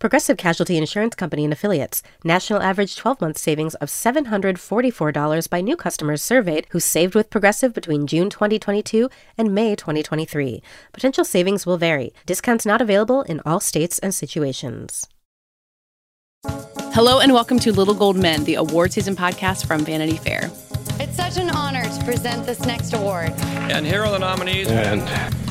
Progressive Casualty Insurance Company and Affiliates. National average 12 month savings of $744 by new customers surveyed who saved with Progressive between June 2022 and May 2023. Potential savings will vary. Discounts not available in all states and situations. Hello and welcome to Little Gold Men, the award season podcast from Vanity Fair. It's such an honor to present this next award. And here are the nominees. And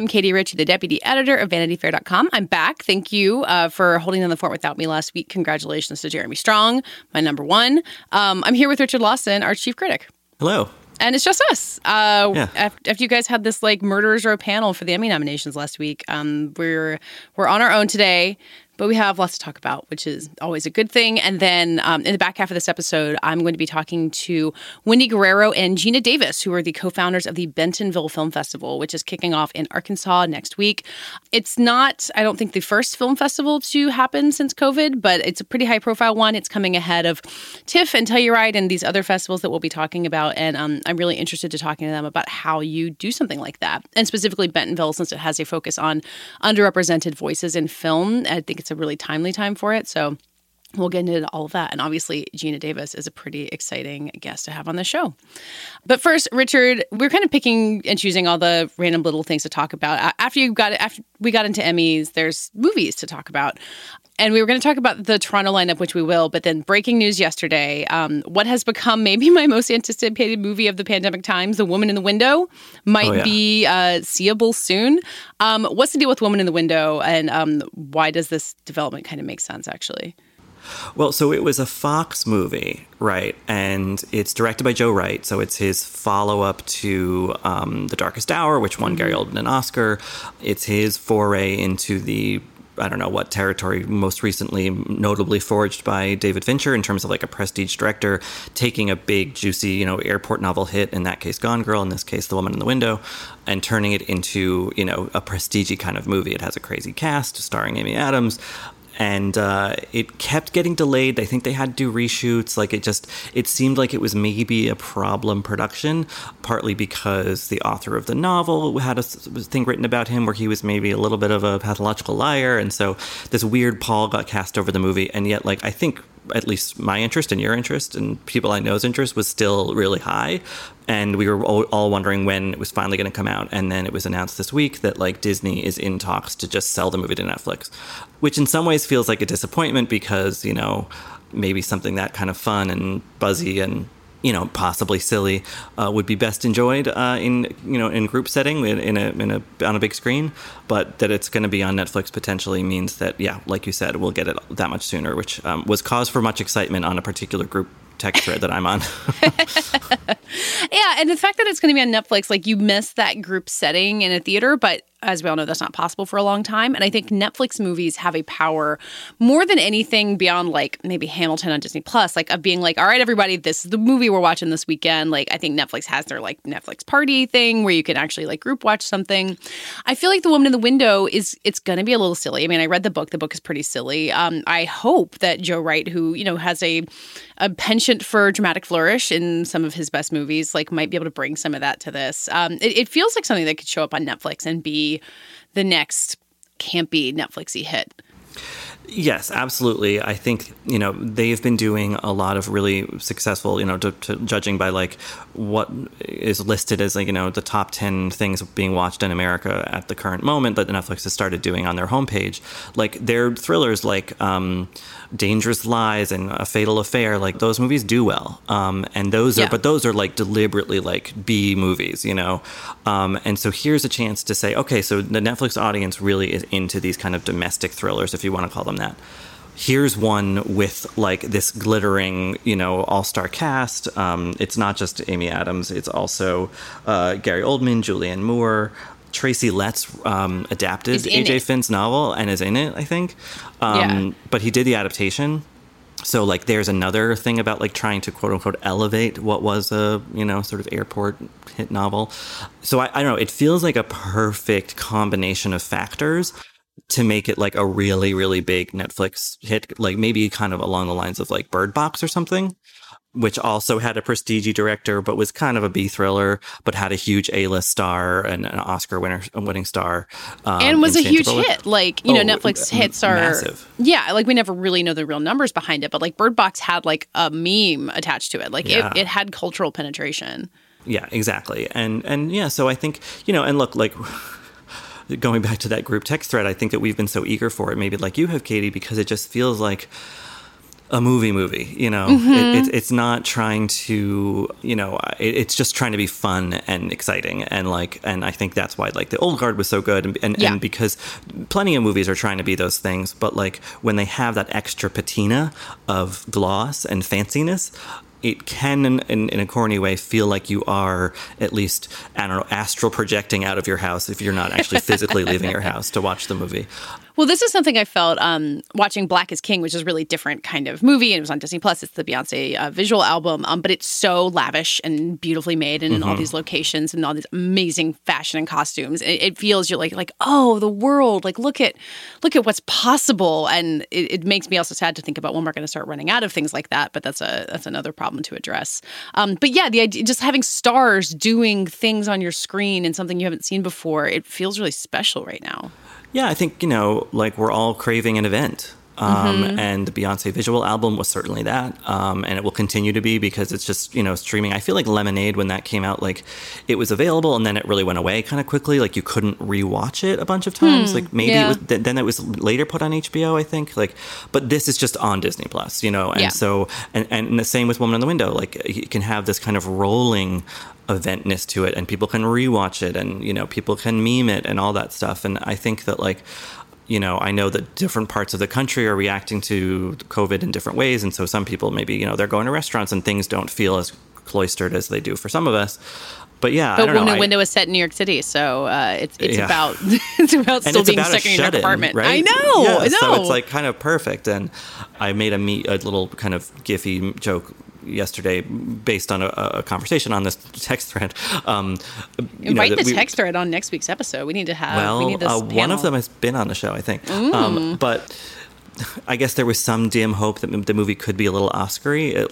I'm Katey Rich, the deputy editor of VanityFair.com. I'm back. Thank you uh, for holding down the fort without me last week. Congratulations to Jeremy Strong, my number one. Um, I'm here with Richard Lawson, our chief critic. Hello. And it's just us. Uh, Yeah. after, after you guys had this like murderers row panel for the Emmy nominations last week, um, we're we're on our own today, but we have lots to talk about, which is always a good thing. And then um, in the back half of this episode, I'm going to be talking to Wendy Guerrero and Geena Davis, who are the co-founders of the Bentonville Film Festival, which is kicking off in Arkansas next week. It's not, I don't think, the first film festival to happen since COVID, but it's a pretty high-profile one. It's coming ahead of TIFF and Telluride and these other festivals that we'll be talking about. And um, I'm really interested to talking to them about how you do something like that, and specifically Bentonville, since it has a focus on underrepresented voices in film. I think it's a really timely time for it. So we'll get into all of that. And obviously, Geena Davis is a pretty exciting guest to have on the show. But first, Richard, we're kind of picking and choosing all the random little things to talk about. After you got after we got into Emmys, there's movies to talk about. And we were going to talk about the Toronto lineup, which we will. But then, breaking news yesterday: um, what has become maybe my most anticipated movie of the pandemic times, "The Woman in the Window," might Oh, yeah. be uh, seeable soon. Um, what's the deal with "Woman in the Window," and um, why does this development kind of make sense? Actually, Well, so it was a Fox movie, right? And it's directed by Joe Wright. So it's his follow up to um, The Darkest Hour, which won Gary Oldman an Oscar. It's his foray into the. I don't know what territory most recently notably forged by David Fincher in terms of like a prestige director taking a big juicy, you know, airport novel hit, in that case Gone Girl, in this case The Woman in the Window, and turning it into, you know, a prestige kind of movie. It has a crazy cast starring Amy Adams and uh, it kept getting delayed. I think they had to do reshoots. Like it just, it seemed like it was maybe a problem production, partly because the author of the novel had a thing written about him where he was maybe a little bit of a pathological liar, and so this weird pall got cast over the movie. And yet, like I think at least my interest and your interest and people I know's interest was still really high. And we were all, wondering when it was finally going to come out. And then it was announced this week that like Disney is in talks to just sell the movie to Netflix, which in some ways feels like a disappointment because, you know, maybe something that kind of fun and buzzy and you know, possibly silly, uh, would be best enjoyed uh, in you know in group setting in, a in a on a big screen. But that it's going to be on Netflix potentially means that yeah, like you said, we'll get it that much sooner, which um, was cause for much excitement on a particular group text thread that I'm on. Yeah, and the fact that it's going to be on Netflix, like you miss that group setting in a theater, but as we all know, that's not possible for a long time. And I think Netflix movies have a power more than anything beyond like maybe Hamilton on Disney Plus, like of being like, all right, everybody, this is the movie we're watching this weekend. Like I think Netflix has their like Netflix party thing where you can actually like group watch something. I feel like The Woman in the Window is it's going to be a little silly. I mean, I read the book. The book is pretty silly. Um, I hope that Joe Wright, who you know has a a penchant for dramatic flourish in some of his best movies, like might be able to bring some of that to this. Um, it, it feels like something that could show up on Netflix and be the next campy Netflixy hit. Yes, absolutely. I think you know they've been doing a lot of really successful, you know, to, to judging by like what is listed as like you know the top ten things being watched in America at the current moment that Netflix has started doing on their homepage. Like their thrillers, like um, Dangerous Lies and A Fatal Affair, like those movies do well. Um, and those are, but those are like deliberately like B movies, you know. Um, and so here's a chance to say, okay, so the Netflix audience really is into these kind of domestic thrillers, if you want to call them that. Here's one with like this glittering, you know, all-star cast. Um, it's not just Amy Adams; it's also uh, Gary Oldman, Julianne Moore, Tracy Letts um, adapted AJ it. Finn's novel and is in it, I think. Um, Yeah. But he did the adaptation. So like there's another thing about like trying to quote unquote elevate what was a, you know, sort of airport hit novel. So I, I don't know, it feels like a perfect combination of factors to make it like a really, really big Netflix hit, like maybe kind of along the lines of like Bird Box or something. Which also had a prestige director, but was kind of a B thriller, but had a huge A-list star and an Oscar winner, winning star, um, and was a huge hit. Like you know, Oh, Netflix m- hits are massive. Yeah, like we never really know the real numbers behind it, but like Bird Box had like a meme attached to it. Like Yeah. it, it had cultural penetration. Yeah, exactly. And and yeah, so I think, you know, and look, like going back to that group text thread, I think that we've been so eager for it, maybe like you have, Katie, because it just feels like a movie movie you know Mm-hmm. it, it, it's not trying to you know it, it's just trying to be fun and exciting and like and i think that's why like the old guard was so good and, and, Yeah. and because plenty of movies are trying to be those things but like when they have that extra patina of gloss and fanciness it can in, in, in a corny way feel like you are at least i don't know astral projecting out of your house if you're not actually physically leaving your house to watch the movie Well, this is something I felt um, watching Black is King, which is a really different kind of movie, and it was on Disney Plus. It's the Beyonce uh, visual album, um, but it's so lavish and beautifully made, and in all these locations and all these amazing fashion and costumes. It, it feels you're like like oh, the world! Like look at look at what's possible, and it, it makes me also sad to think about when we're going to start running out of things like that. But that's a that's another problem to address. Um, but yeah, the idea just having stars doing things on your screen and something you haven't seen before, it feels really special right now. Yeah, I think, you know, like we're all craving an event. Um, And the Beyonce visual album was certainly that. Um, and it will continue to be because it's just, you know, streaming. I feel like Lemonade, when that came out, like it was available and then it really went away kind of quickly. Like you couldn't rewatch it a bunch of times. like maybe yeah. it was, th- then it was later put on HBO, I think. Like, but this is just on Disney Plus, you know? And Yeah. so, and, and the same with Woman in the Window. Like you can have this kind of rolling eventness to it and people can rewatch it and you know people can meme it and all that stuff and i think that like you know i know that different parts of the country are reacting to covid in different ways and so some people maybe you know they're going to restaurants and things don't feel as cloistered as they do for some of us but yeah I don't know. I- Window is set in New York City, so uh, it's it's Yeah. about it's about still it's being about stuck in your apartment. right? I know, Yeah, I know. So it's like kind of perfect. And I made a me a little kind of gify joke yesterday based on a, a conversation on this text thread. Um, you know, invite that the we- text thread on next week's episode. We need to have. we Well, need this uh, one of them has been on the show, I think. Mm. Um, but I guess there was some dim hope that the movie could be a little Oscar-y,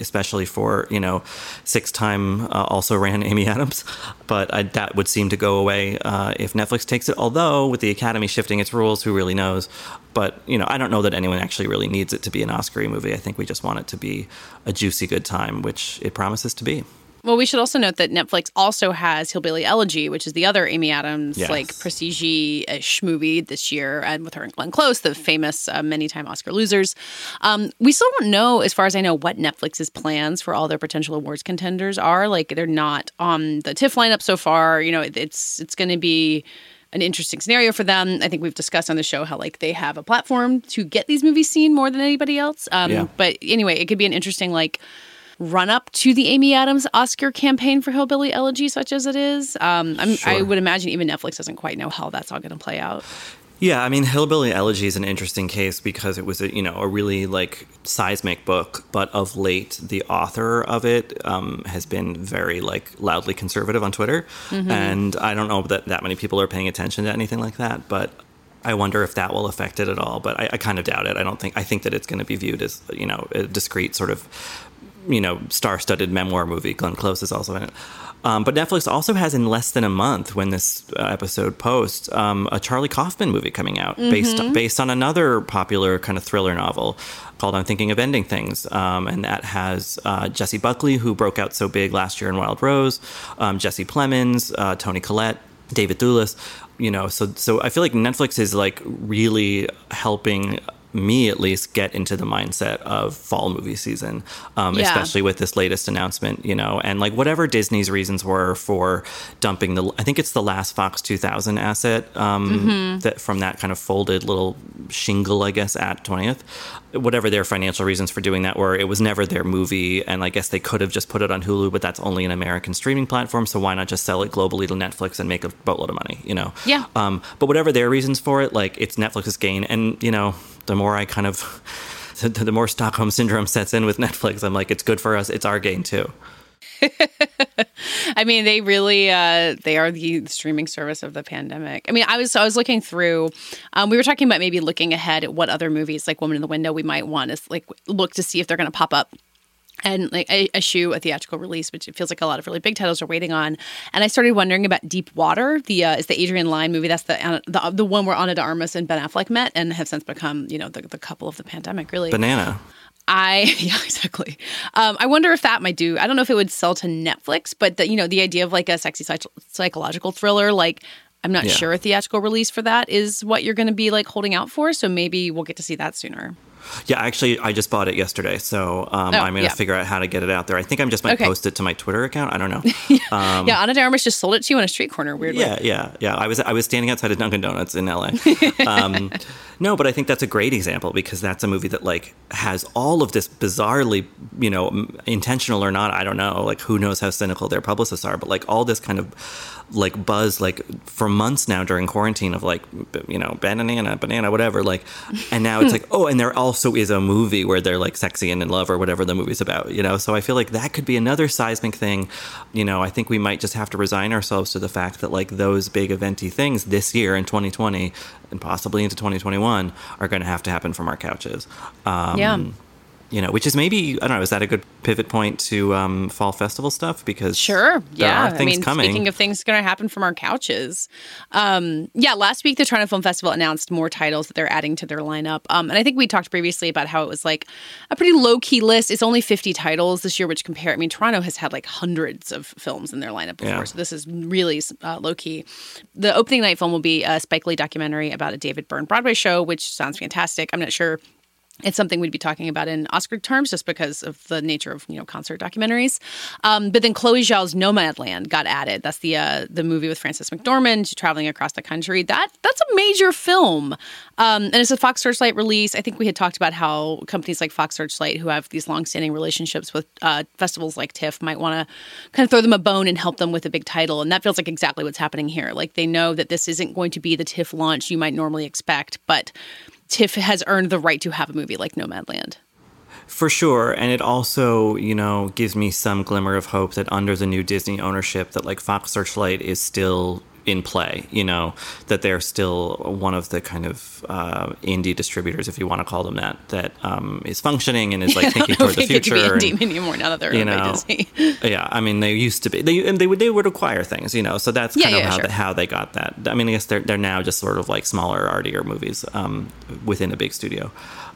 especially for you know six-time uh, also ran Amy Adams. But I, that would seem to go away uh, if Netflix takes it. Although with the Academy shifting its rules, who really knows? But you know, I don't know that anyone actually really needs it to be an Oscar-y movie. I think we just want it to be a juicy good time, which it promises to be. Well, we should also note that Netflix also has Hillbilly Elegy, which is the other Amy Adams Yes. like prestige-ish movie this year, and with her and Glenn Close, the famous uh, many-time Oscar losers. Um, we still don't know, as far as I know, what Netflix's plans for all their potential awards contenders are. Like they're not on the TIFF lineup so far. You know, it's it's going to be an interesting scenario for them. I think we've discussed on the show how like they have a platform to get these movies seen more than anybody else. Um, Yeah. But anyway, it could be an interesting like run up to the Amy Adams Oscar campaign for Hillbilly Elegy, such as it is. Um, I'm, I would imagine even Netflix doesn't quite know how that's all going to play out. Yeah, I mean, Hillbilly Elegy is an interesting case because it was a you know a really like seismic book, but of late the author of it um, has been very like loudly conservative on Twitter, and I don't know that that many people are paying attention to anything like that, but. I wonder if that will affect it at all, but I, I kind of doubt it. I don't think. I think that it's going to be viewed as you know a discrete sort of you know, star-studded memoir movie. Glenn Close is also in it. Um, but Netflix also has in less than a month when this uh, episode posts um, a Charlie Kaufman movie coming out based based on another popular kind of thriller novel called "I'm Thinking of Ending Things," um, and that has uh, Jessie Buckley, who broke out so big last year in Wild Rose, um, Jesse Plemons, uh, Toni Collette, David Thewlis. You know, so so I feel like Netflix is like really helping me at least get into the mindset of fall movie season um, Yeah. especially with this latest announcement you know and like whatever disney's reasons were for dumping the i think it's the last fox 2000 asset um, that from that kind of folded little shingle i guess at 20th whatever their financial reasons for doing that were it was never their movie and i guess they could have just put it on hulu but that's only an american streaming platform so why not just sell it globally to netflix and make a boatload of money you know Yeah. um, but whatever their reasons for it, like it's Netflix's gain. And you know, the more I kind of, the, the more Stockholm syndrome sets in with Netflix, I'm like, it's good for us. It's our gain too. I mean, they really uh, they are the streaming service of the pandemic. I mean, I was I was looking through. Um, we were talking about maybe looking ahead at what other movies like Woman in the Window we might want to like look to see if they're going to pop up and like a- eschew a theatrical release, which it feels like a lot of really big titles are waiting on. And I started wondering about Deep Water. The uh, is the Adrian Lyne movie. That's the uh, the the one where Ana de Armas and Ben Affleck met and have since become you know the, the couple of the pandemic. Really, Banana. I yeah exactly. Um, I wonder if that might do. I don't know if it would sell to Netflix, but the, you know the idea of like a sexy psych- psychological thriller, like I'm not Yeah. sure a theatrical release for that is what you're going to be like holding out for. So maybe we'll get to see that sooner. Yeah, actually, I just bought it yesterday, so um, Oh, I'm gonna yeah. figure out how to get it out there. I think I'm just might Okay. post it to my Twitter account. I don't know. yeah, Ana de Armas just sold it to you on a street corner. Weirdly. Um, Yeah, yeah, yeah. I was I was standing outside of Dunkin' Donuts in LA. Um, no, but I think that's a great example because that's a movie that like has all of this bizarrely, you know, intentional or not, I don't know. Like who knows how cynical their publicists are, but like all this kind of like buzz like for months now during quarantine of like you know banana banana whatever like and now it's like oh and there also is a movie where they're like sexy and in love or whatever the movie's about you know? So i feel like that could be another seismic thing. You know i think we might just have to resign ourselves to the fact that like those big eventy things this year in 2020 and possibly into 2021 are going to have to happen from our couches. Um, Yeah. You know which is maybe i don't know is that a good pivot point to um, fall festival stuff because Sure. Yeah. I mean, coming speaking of things going to happen from our couches, um, yeah. Last week, the Toronto Film Festival announced more titles that they're adding to their lineup, um, and I think we talked previously about how it was like a pretty low key list. It's only fifty titles this year, which compare. I mean, Toronto has had like hundreds of films in their lineup before, Yeah. so this is really uh, low key. The opening night film will be a Spike Lee documentary about a David Byrne Broadway show, which sounds fantastic. I'm not sure it's something we'd be talking about in Oscar terms just because of the nature of you know concert documentaries. Um, but then Chloe Zhao's Nomadland got added. That's the uh, the movie with Frances McDormand traveling across the country. That that's a major film, um, and it's a Fox Searchlight release. I think we had talked about how companies like Fox Searchlight, who have these longstanding relationships with uh, festivals like TIFF, might want to kind of throw them a bone and help them with a big title. And that feels like exactly what's happening here. Like they know that this isn't going to be the TIFF launch you might normally expect, but TIFF has earned the right to have a movie like Nomadland. For sure, and it also, you know, gives me some glimmer of hope that under the new Disney ownership, that like Fox Searchlight is still in play. You know, that they're still one of the kind of uh, indie distributors, if you want to call them that, that um, is functioning and is like thinking toward the They get to future. be and- indie anymore now that they're you know, Disney. yeah, I mean, they used to be. They and they would they would acquire things, you know. So that's Yeah, kind of yeah, how sure. they, how they got that. I mean, I guess they're they're now just sort of like smaller, artier movies um, within a big studio.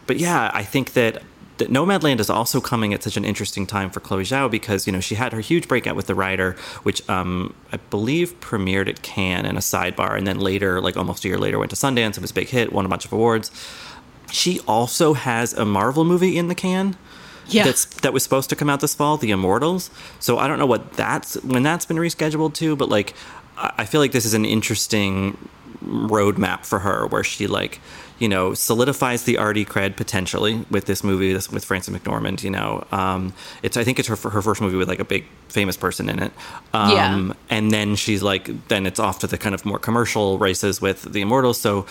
But yeah, I think that. That Nomadland is also coming at such an interesting time for Chloe Zhao because you know she had her huge breakout with The Rider, which um, I believe premiered at Cannes in a sidebar, and then later, like almost a year later, went to Sundance. It was a big hit, won a bunch of awards. She also has a Marvel movie in the can Yeah. that's that was supposed to come out this fall, The Immortals. So I don't know what that's when that's been rescheduled to, but like I I feel like this is an interesting roadmap for her where she like you know solidifies the arty cred potentially with this movie this, with Frances McDormand. You know, um, it's I think it's her her first movie with like a big famous person in it. Um, Yeah. and then she's like then it's off to the kind of more commercial races with The Immortals. So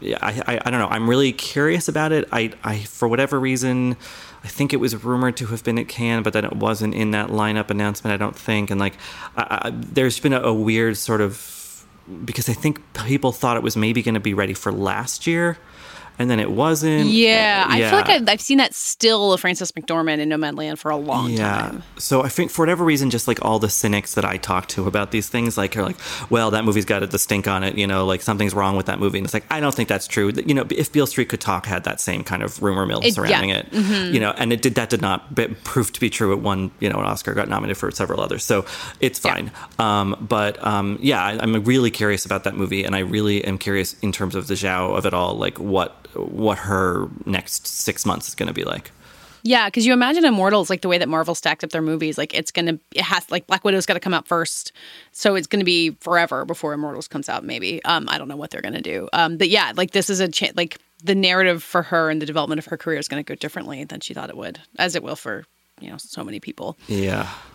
yeah, I, I, I don't know. I'm really curious about it. I, I, for whatever reason, I think it was rumored to have been at Cannes, but then it wasn't in that lineup announcement. I don't think. And like, I, I, there's been a, a weird sort of because I think people thought it was maybe going to be ready for last year. And then it wasn't. Yeah, I feel like I've, I've seen that still of Frances McDormand in Nomadland for a long yeah. time. So I think for whatever reason, just like all the cynics that I talk to about these things, like are like, well, that movie's got the stink on it, you know, like something's wrong with that movie. And it's like, I don't think that's true. You know, if Beale Street Could Talk had that same kind of rumor mill It- surrounding yeah. it, Mhm. you know, and it did that did not prove to be true. It won, you know, an Oscar, got nominated for several others, so it's fine. Um, but um, yeah, I, I'm really curious about that movie, and I really am curious in terms of the Zhao of it all, like what what her next six months is going to be like. Yeah, because you imagine Immortals like the way that Marvel stacked up their movies. Like it's gonna, it has like Black Widow's got to come out first, so it's gonna be forever before Immortals comes out. Maybe um, I don't know what they're gonna do. Um, but yeah, like this is a cha- like the narrative for her and the development of her career is gonna go differently than she thought it would, as it will for you know so many people. Yeah.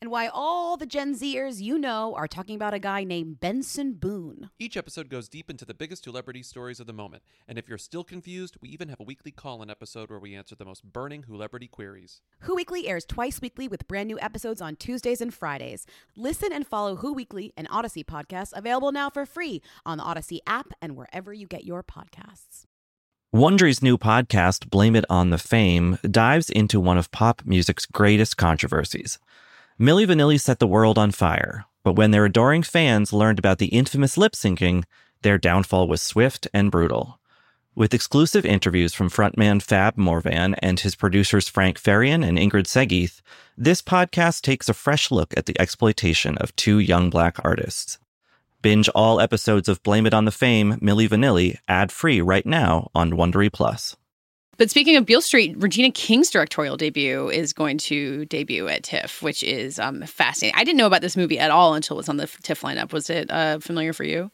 And why all the Gen Zers you know are talking about a guy named Benson Boone. Each episode goes deep into the biggest celebrity stories of the moment, and if you're still confused, we even have a weekly call in episode where we answer the most burning celebrity queries. Who Weekly airs twice weekly with brand new episodes on Tuesdays and Fridays. Listen and follow Who Weekly, an Odyssey podcast, available now for free on the Odyssey app and wherever you get your podcasts. Wondery's new podcast, Blame It on the Fame, dives into one of pop music's greatest controversies. Milli Vanilli set the world on fire, but when their adoring fans learned about the infamous lip syncing, their downfall was swift and brutal. With exclusive interviews from frontman Fab Morvan and his producers Frank Farian and Ingrid Segieth, this podcast takes a fresh look at the exploitation of two young black artists. Binge all episodes of Blame It on the Fame, Milli Vanilli, ad-free right now on Wondery Plus. But speaking of Beale Street, Regina King's directorial debut is going to debut at TIFF, which is um, fascinating. I didn't know about this movie at all until it was on the TIFF lineup. Was it uh, familiar for you?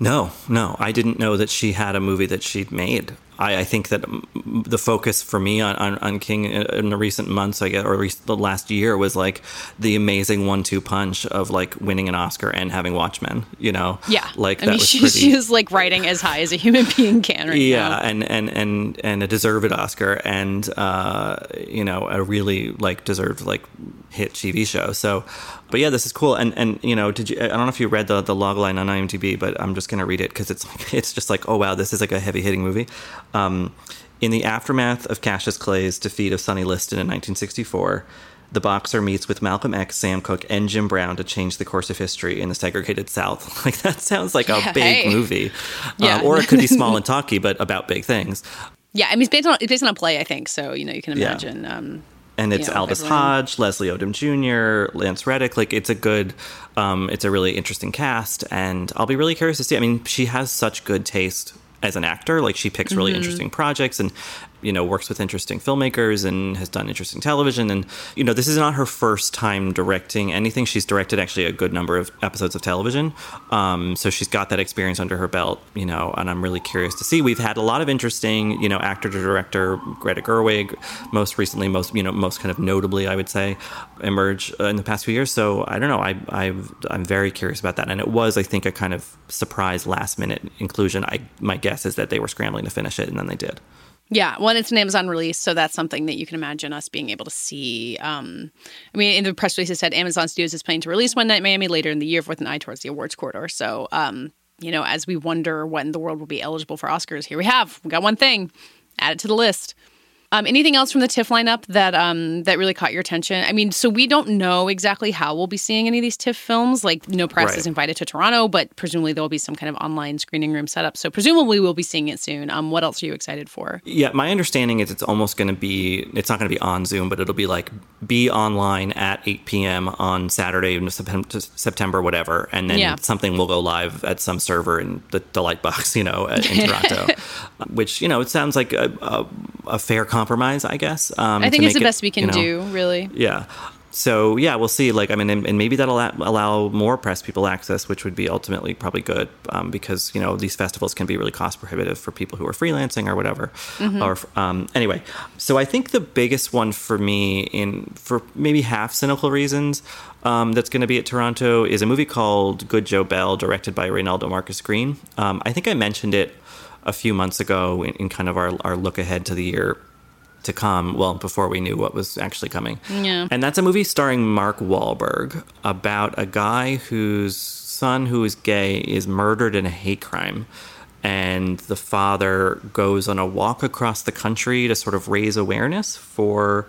No, no, I didn't know that she had a movie that she'd made. I, I think that the focus for me on, on, on King in, in the recent months, I guess, or at least the last year, was like the amazing one-two punch of like winning an Oscar and having Watchmen. You know, Yeah. like I that mean, was she, pretty. she like writing as high as a human being can right yeah, now. and, and and and a deserved Oscar, and uh, you know, a really like deserved like hit TV show. So, but yeah, this is cool. And and you know, did you? I don't know if you read the the log line on IMDb, but I'm just gonna read it because it's it's just like, oh wow, this is like a heavy hitting movie. Um, in the aftermath of Cassius Clay's defeat of Sonny Liston in 1964. The boxer meets with Malcolm X, Sam Cooke, and Jim Brown to change the course of history in the segregated South. Like that sounds like a Yeah, big hey. movie, Yeah. um, or it could be small and talky, but about big things. Yeah, I mean, it's based on it's based on a play, I think. So you know, you can Yeah. imagine. Um, and it's you know, Aldis everyone- Hodge, Leslie Odom Jr., Lance Reddick. Like it's a good, um, it's a really interesting cast, and I'll be really curious to see. I mean, she has such good taste as an actor. Like she picks really Mhm. interesting projects, and you know works with interesting filmmakers, and has done interesting television. And you know, this is not her first time directing anything. She's directed actually a good number of episodes of television, um, so she's got that experience under her belt. You know, and I'm really curious to see. We've had a lot of interesting, you know, actor to director Greta Gerwig, most recently, most you know, most kind of notably, I would say, emerge uh, in the past few years. So I don't know. I I've, I'm very curious about that, and it was, I think, a kind of surprise last minute inclusion. I my guess is that they were scrambling to finish it, and then they did. Yeah, well, it's an Amazon release, so that's something that you can imagine us being able to see. Um, I mean, in the press release, it said Amazon Studios is planning to release One Night Miami later in the year with an eye towards the awards corridor. So, um, you know, as we wonder when the world will be eligible for Oscars, here we have. We got one thing. Add it to the list. Um, anything else from the TIFF lineup that um, that really caught your attention? I mean, so we don't know exactly how we'll be seeing any of these TIFF films. Like, no press Right. is invited to Toronto, but presumably there will be some kind of online screening room set up. So presumably we'll be seeing it soon. Um, what else are you excited for? Yeah, my understanding is it's almost going to be, it's not going to be on Zoom, but it'll be like be online at 8 p.m. on Saturday in September, September whatever. And then Yeah. something will go live at some server in the Delight Box, you know, at- in Toronto, which, you know, it sounds like a, a, a fair compromise, I guess. Um, I think it's the it, best we can you know, do, really. Yeah. so yeah, we'll see. Like, I mean, and, and maybe that'll allow more press people access, which would be ultimately probably good um, because you know these festivals can be really cost prohibitive for people who are freelancing or whatever. Mhm. Or um, anyway, so I think the biggest one for me, in for maybe half cynical reasons, um, that's going to be at Toronto is a movie called Good Joe Bell, directed by Reinaldo Marcus Green. Um, I think I mentioned it a few months ago in, in kind of our, our look ahead to the year to come, well, before we knew what was actually coming. Yeah. And that's a movie starring Mark Wahlberg about a guy whose son, who is gay, is murdered in a hate crime. And the father goes on a walk across the country to sort of raise awareness for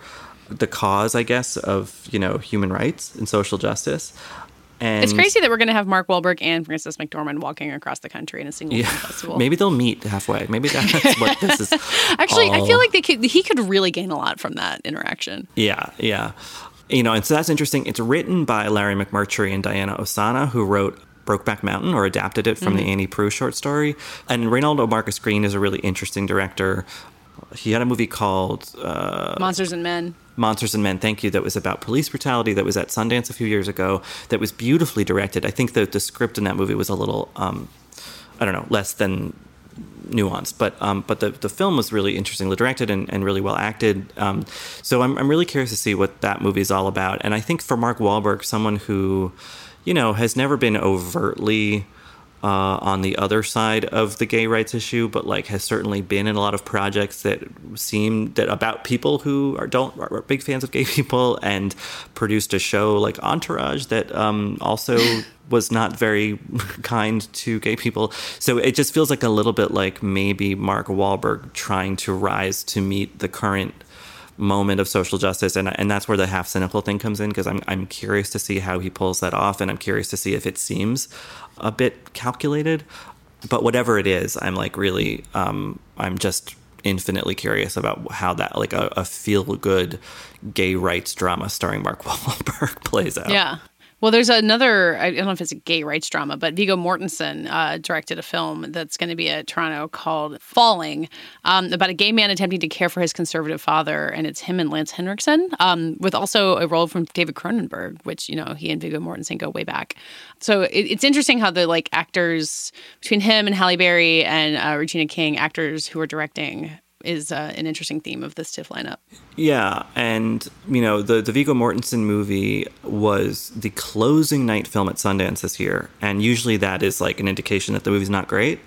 the cause, I guess, of, you know, human rights and social justice. And it's crazy that we're going to have Mark Wahlberg and Frances McDormand walking across the country in a single Yeah, festival. maybe they'll meet halfway. Maybe that's what this is. Actually, I feel like they could, he could really gain a lot from that interaction. Yeah, yeah. You know, and so that's interesting. It's written by Larry McMurtry and Diana Ossana, who wrote Brokeback Mountain or adapted it from Mhm. the Annie Proulx short story. And Reinaldo Marcus Green is a really interesting director. He had a movie called uh, Monsters and Men. Monsters and Men, thank you, that was about police brutality that was at Sundance a few years ago, that was beautifully directed. I think that the script in that movie was a little, um, I don't know, less than nuanced, but um, but the, the film was really interestingly directed and, and really well acted. Um, so I'm, I'm really curious to see what that movie is all about. And I think for Mark Wahlberg, someone who, you know, has never been overtly uh, on the other side of the gay rights issue, but like has certainly been in a lot of projects that seem that about people who are don't are big fans of gay people, and produced a show like Entourage that um, also was not very kind to gay people. So it just feels like a little bit like maybe Mark Wahlberg trying to rise to meet the current moment of social justice and and that's where the half cynical thing comes in because I'm I'm curious to see how he pulls that off and I'm curious to see if it seems a bit calculated but whatever it is I'm like really um I'm just infinitely curious about how that like a, a feel good gay rights drama starring Mark Wahlberg plays out. Yeah. Well, there's another, I don't know if it's a gay rights drama, but Viggo Mortensen uh, directed a film that's going to be at Toronto called Falling um, about a gay man attempting to care for his conservative father. And it's him and Lance Henriksen, um, with also a role from David Cronenberg, which, you know, he and Viggo Mortensen go way back. So it, it's interesting how the like actors between him and Halle Berry and uh, Regina King, actors who are directing, is uh, an interesting theme of this TIFF lineup. Yeah, and you know the the Viggo Mortensen movie was the closing night film at Sundance this year, and usually that is like an indication that the movie's not great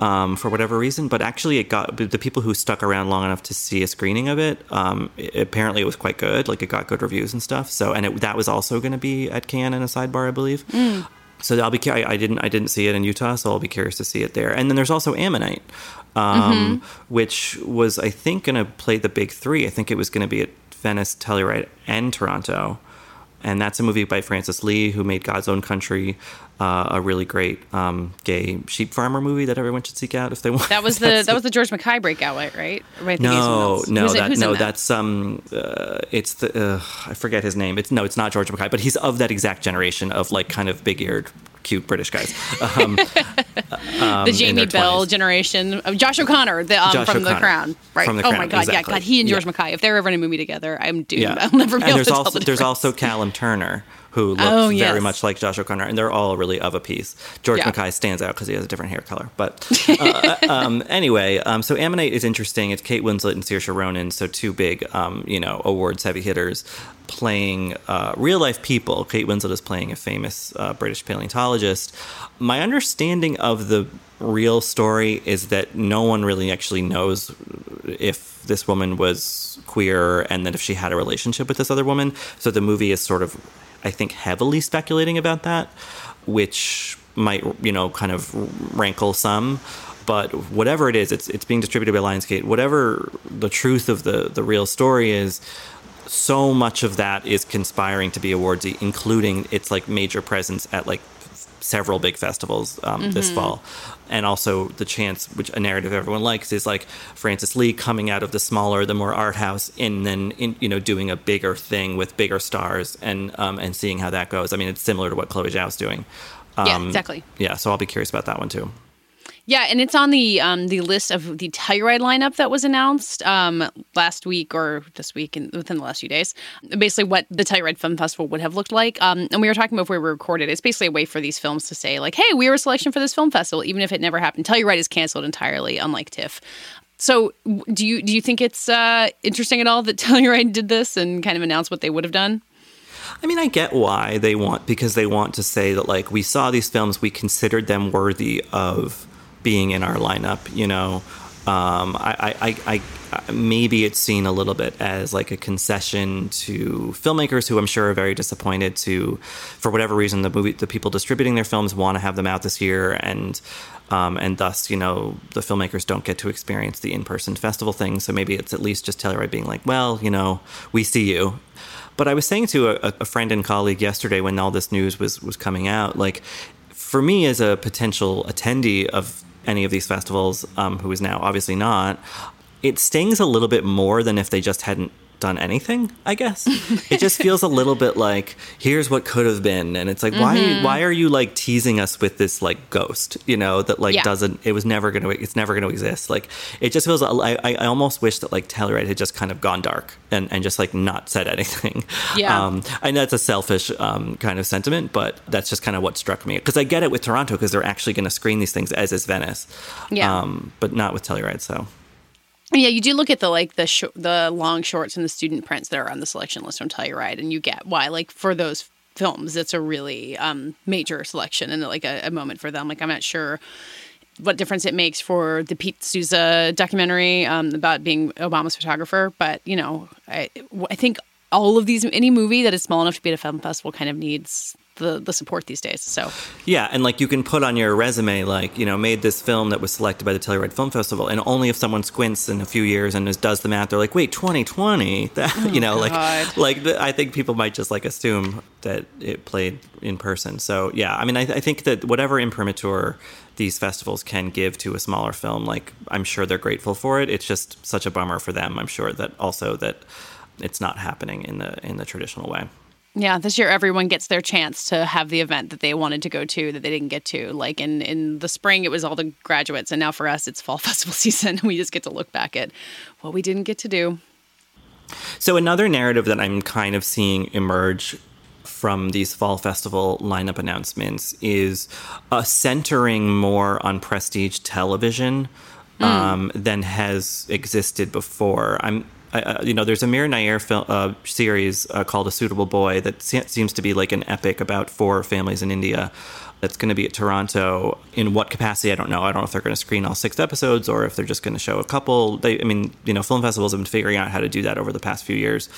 um, for whatever reason. But actually, it got the people who stuck around long enough to see a screening of it. Um, it- apparently, it was quite good. Like it got good reviews and stuff. So, and it, that was also going to be at Cannes in a sidebar, I believe. So I'll be. I, I didn't. I didn't see it in Utah, so I'll be curious to see it there. And then there's also Ammonite, um, which was I think going to play the big three. I think it was going to be at Venice, Telluride, and Toronto. And that's a movie by Francis Lee, who made God's Own Country, uh, a really great um, gay sheep farmer movie that everyone should seek out if they want. That was the that was the George Mackay breakout, right? Right? Or am I thinking of someone no, no, Who's that, no, that? that's um, uh, it's the uh, I forget his name. It's no, it's not George Mackay, but he's of that exact generation of like kind of big-eared, cute British guys. Um, um, the Jamie Bell 20s. generation. Uh, Josh O'Connor, the, um, Josh from The Crown. Right. The oh my God. exactly. Yeah. God, he and George Yeah. Mackay. If they're ever in a movie together, I'm doomed. Yeah, I'll never be and able there's to also tell the difference. there's also Callum Turner who looks Oh, very much like Josh O'Connor, and they're all really of a piece. George Yeah. Mackay stands out because he has a different hair color. But uh, um, anyway, um, so Ammonite is interesting. It's Kate Winslet and Saoirse Ronan, so two big, um, you know, awards heavy hitters playing uh, real life people. Kate Winslet is playing a famous uh, British paleontologist. My understanding of the real story is that no one really actually knows if this woman was queer and that if she had a relationship with this other woman. So the movie is sort of, I think, heavily speculating about that, which might, you know, kind of rankle some. But whatever it is, it's it's being distributed by Lionsgate. Whatever the truth of the the real story is, so much of that is conspiring to be awardsy, including its like major presence at like several big festivals um, this Mhm. fall, and also the chance, which a narrative everyone likes, is like Francis Lee coming out of the smaller, the more art house, and then in, you know doing a bigger thing with bigger stars, and um, and seeing how that goes. I mean, it's similar to what Chloe Zhao's doing. Yeah, Um, exactly. Yeah, so I'll be curious about that one too. Yeah, and it's on the um, the list of the Telluride lineup that was announced um, last week or this week and within the last few days. Basically, what the Telluride Film Festival would have looked like. Um, and we were talking before we recorded. It's basically a way for these films to say like, "Hey, we were a selection for this film festival," even if it never happened. Telluride is canceled entirely, unlike TIFF. So, do you do you think it's uh, interesting at all that Telluride did this and kind of announced what they would have done? I mean, I get why they want because they want to say that like we saw these films, we considered them worthy of being in our lineup. You know, um, I, I, I, maybe it's seen a little bit as like a concession to filmmakers who I'm sure are very disappointed to, for whatever reason, the movie, the people distributing their films want to have them out this year, and um, and thus, you know, the filmmakers don't get to experience the in-person festival thing. So maybe it's at least just Telluride being like, well, you know, we see you. But I was saying to a, a friend and colleague yesterday when all this news was was coming out, like for me as a potential attendee of any of these festivals, um, who is now obviously not, it stings a little bit more than if they just hadn't done anything i guess. It just feels a little bit like here's what could have been. And it's like mm-hmm. why why are you like teasing us with this like ghost you know that like yeah. doesn't it was never gonna it's never gonna exist. Like it just feels I, I almost wish that like telluride had just kind of gone dark and and just like not said anything. Yeah. Um i know it's a selfish um kind of sentiment but that's just kind of what struck me. Because i get it with toronto because they're actually going to screen these things as is venice. Yeah. Um but not with telluride so yeah, you do look at the like the sh- the long shorts and the student prints that are on the selection list from Telluride, and you get why. Like for those films, it's a really um, major selection and like a, a, moment for them. Like I'm not sure what difference it makes for the Pete Souza documentary um, about being Obama's photographer, but you know, I I think all of these any movie that is small enough to be at a film festival kind of needs the the support these days. So yeah, and like you can put on your resume, like you know, made this film that was selected by the Telluride Film Festival, and only if someone squints in a few years and does the math, they're like, wait, 2020, that oh, you know, God. like like the, I think people might just like assume that it played in person. So yeah, I mean, I, I think that whatever imprimatur these festivals can give to a smaller film, like I'm sure they're grateful for it. It's just such a bummer for them. I'm sure that also that it's not happening in the in the traditional way. Yeah, this year everyone gets their chance to have the event that they wanted to go to that they didn't get to. Like in in the spring, it was all the graduates, and now for us, it's fall festival season. We just get to look back at what we didn't get to do. So another narrative that I'm kind of seeing emerge from these fall festival lineup announcements is a centering more on prestige television mm. um, than has existed before. I'm uh, you know, there's a Mira Nair film, uh, series uh, called A Suitable Boy that se- seems to be like an epic about four families in India. That's going to be at Toronto. In what capacity, I don't know. I don't know if they're going to screen all six episodes or if they're just going to show a couple. They, I mean, you know, film festivals have been figuring out how to do that over the past few years.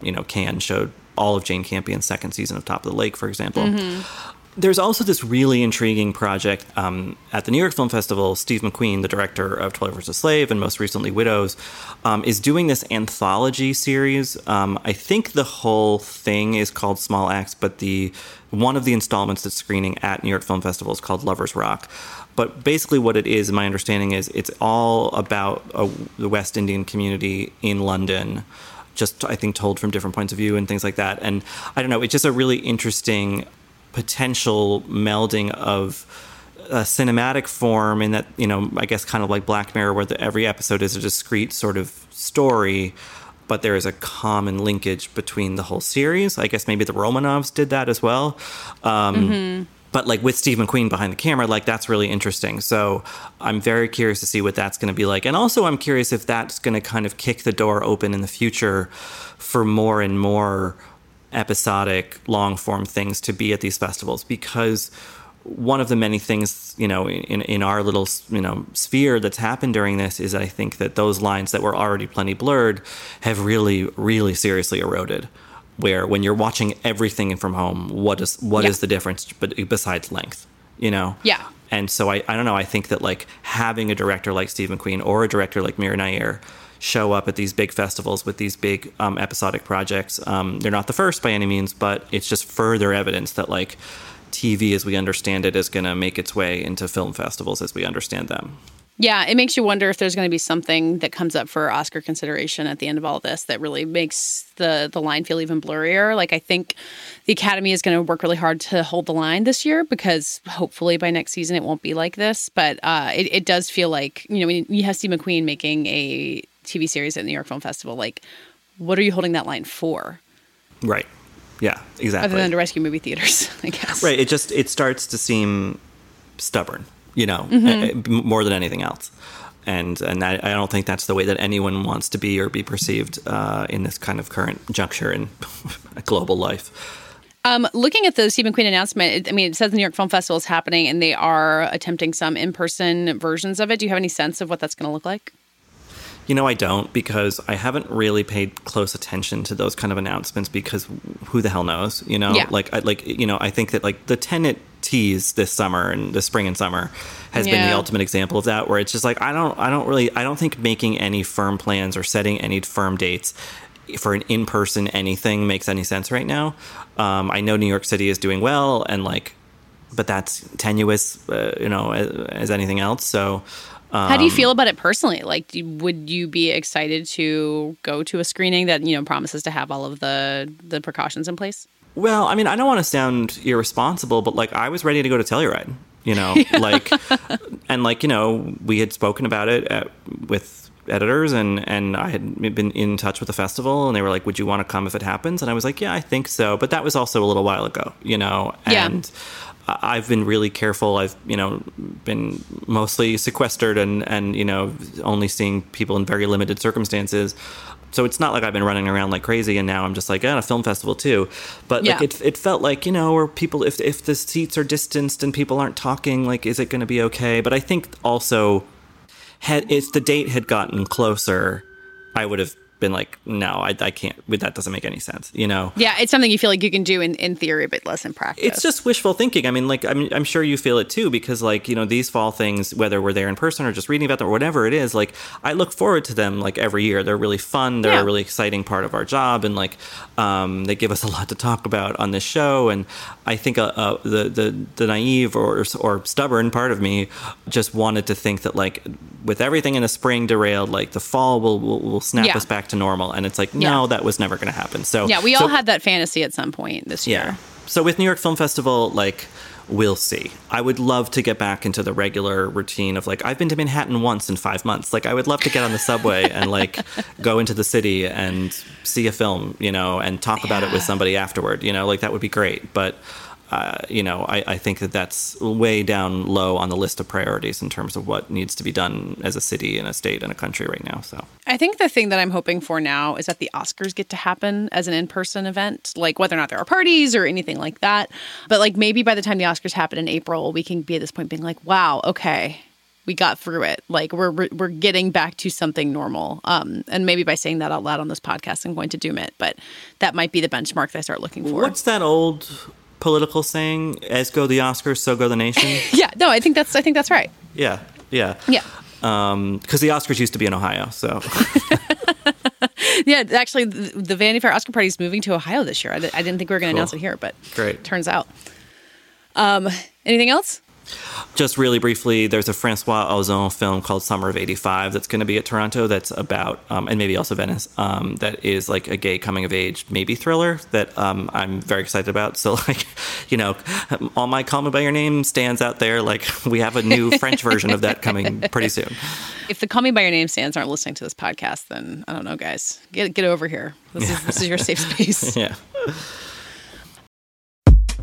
You know, Cannes showed all of Jane Campion's second season of Top of the Lake, for example. Mm-hmm. There's also this really intriguing project um, at the New York Film Festival. Steve McQueen, the director of 12 Years a Slave and most recently Widows, um, is doing this anthology series. Um, I think the whole thing is called Small Axe, but the one of the installments that's screening at New York Film Festival is called Lovers Rock. But basically, what it is, my understanding is, it's all about a, the West Indian community in London just I think told from different points of view and things like that. And I don't know, it's just a really interesting potential melding of a cinematic form in that you know i guess kind of like black mirror where the, every episode is a discrete sort of story but there is a common linkage between the whole series. I guess maybe the romanoffs did that as well. Um, mm-hmm. but like with steve mcqueen behind the camera like that's really interesting. So i'm very curious to see what that's going to be like. And also i'm curious if that's going to kind of kick the door open in the future for more and more episodic, long form things to be at these festivals because one of the many things you know in, in our little you know sphere that's happened during this is I think that those lines that were already plenty blurred have really really seriously eroded where when you're watching everything from home what is what yeah. is the difference but besides length you know yeah and so I, I don't know I think that like having a director like Steve McQueen or a director like Mira Nair show up at these big festivals with these big um, episodic projects. Um, they're not the first by any means, but it's just further evidence that like TV, as we understand it, is going to make its way into film festivals as we understand them. Yeah, it makes you wonder if there's going to be something that comes up for Oscar consideration at the end of all this that really makes the the line feel even blurrier. Like I think the Academy is going to work really hard to hold the line this year because hopefully by next season it won't be like this. But uh, it, it does feel like you know when you have Steve McQueen making a TV series at the New York Film Festival, like what are you holding that line for? Right. Yeah. Exactly. Other than to rescue movie theaters, I guess. Right. It just it starts to seem stubborn, you know, Mhm. uh, more than anything else. And and I, I don't think that's the way that anyone wants to be or be perceived uh, in this kind of current juncture in global life. Um, looking at the Steve McQueen announcement, it, I mean, it says the New York Film Festival is happening, and they are attempting some in-person versions of it. Do you have any sense of what that's going to look like? You know, I don't because I haven't really paid close attention to those kind of announcements because who the hell knows? You know, Yeah. like I like you know, I think that like the Tenet tease this summer and the spring and summer has been the ultimate example of that where it's just like I don't I don't really I don't think making any firm plans or setting any firm dates for an in-person anything makes any sense right now. Um, I know New York City is doing well and like but that's tenuous, uh, you know, as, as anything else. So, um, How do you feel about it personally? Like, do, would you be excited to go to a screening that you know promises to have all of the the precautions in place? Well, I mean, I don't want to sound irresponsible, but like I was ready to go to Telluride, you know, like, and like you know, we had spoken about it at, with editors, and and I had been in touch with the festival, and they were like, "Would you want to come if it happens?" And I was like, "Yeah, I think so," but that was also a little while ago, you know, and. I- I've been really careful. I've, you know, been mostly sequestered and, and, you know, only seeing people in very limited circumstances. So it's not like I've been running around like crazy and now I'm just like, at a film festival too. But like it, it felt like, you know, where people, if, if the seats are distanced and people aren't talking, like, is it going to be okay? But I think also, had if the date had gotten closer, I would have been like, no, I, I can't, that doesn't make any sense, you know? Yeah, it's something you feel like you can do in, in theory, but less in practice. It's just wishful thinking. I mean, like, I'm, I'm sure you feel it too, because, like, you know, these fall things, whether we're there in person or just reading about them or whatever it is, like, I look forward to them, like, every year. They're really fun. They're Yeah. a really exciting part of our job. And, like, um, they give us a lot to talk about on this show. And I think uh, uh, the, the, the naive or, or stubborn part of me just wanted to think that, like, with everything in the spring derailed, like, the fall will, will, will snap Yeah. us back to normal. And it's like, no, Yeah. that was never going to happen. So, yeah, we so- all had that fantasy at some point this year. yeah. So with New York Film Festival, like, we'll see. I would love to get back into the regular routine of like, I've been to Manhattan once in five months. Like, I would love to get on the subway and like go into the city and see a film, you know, and talk about it with somebody afterward. You know, like that would be great. But uh, you know, I, I think that that's way down low on the list of priorities in terms of what needs to be done as a city and a state and a country right now. So I think the thing that I'm hoping for now is that the Oscars get to happen as an in person event, like whether or not there are parties or anything like that. But like maybe by the time the Oscars happen in April, we can be at this point being like, wow, okay, we got through it. Like we're we're, we're getting back to something normal. Um, and maybe by saying that out loud on this podcast, I'm going to doom it. But that might be the benchmark that I start looking for. what's that old political saying? As go the Oscars, so go the nation. yeah, no, I think that's I think that's right. Yeah, yeah, Yeah. Because the Oscars used to be in Ohio, so Yeah, actually, the, the Vanity Fair Oscar party is moving to Ohio this year. I, I didn't think we were going to Cool. announce it here, but great. turns out. Um, anything else? Just really briefly, there's a Francois Ozon film called Summer of '85 that's going to be at Toronto. That's about, um, and maybe also Venice. Um, that is like a gay coming of age, maybe thriller that um, I'm very excited about. So, like, you know, all my Call Me by Your Name stans out there. Like, we have a new French version of that coming pretty soon. If the Call Me by Your Name stans aren't listening to this podcast, then I don't know, guys. Get get over here. This is this is your safe space. yeah.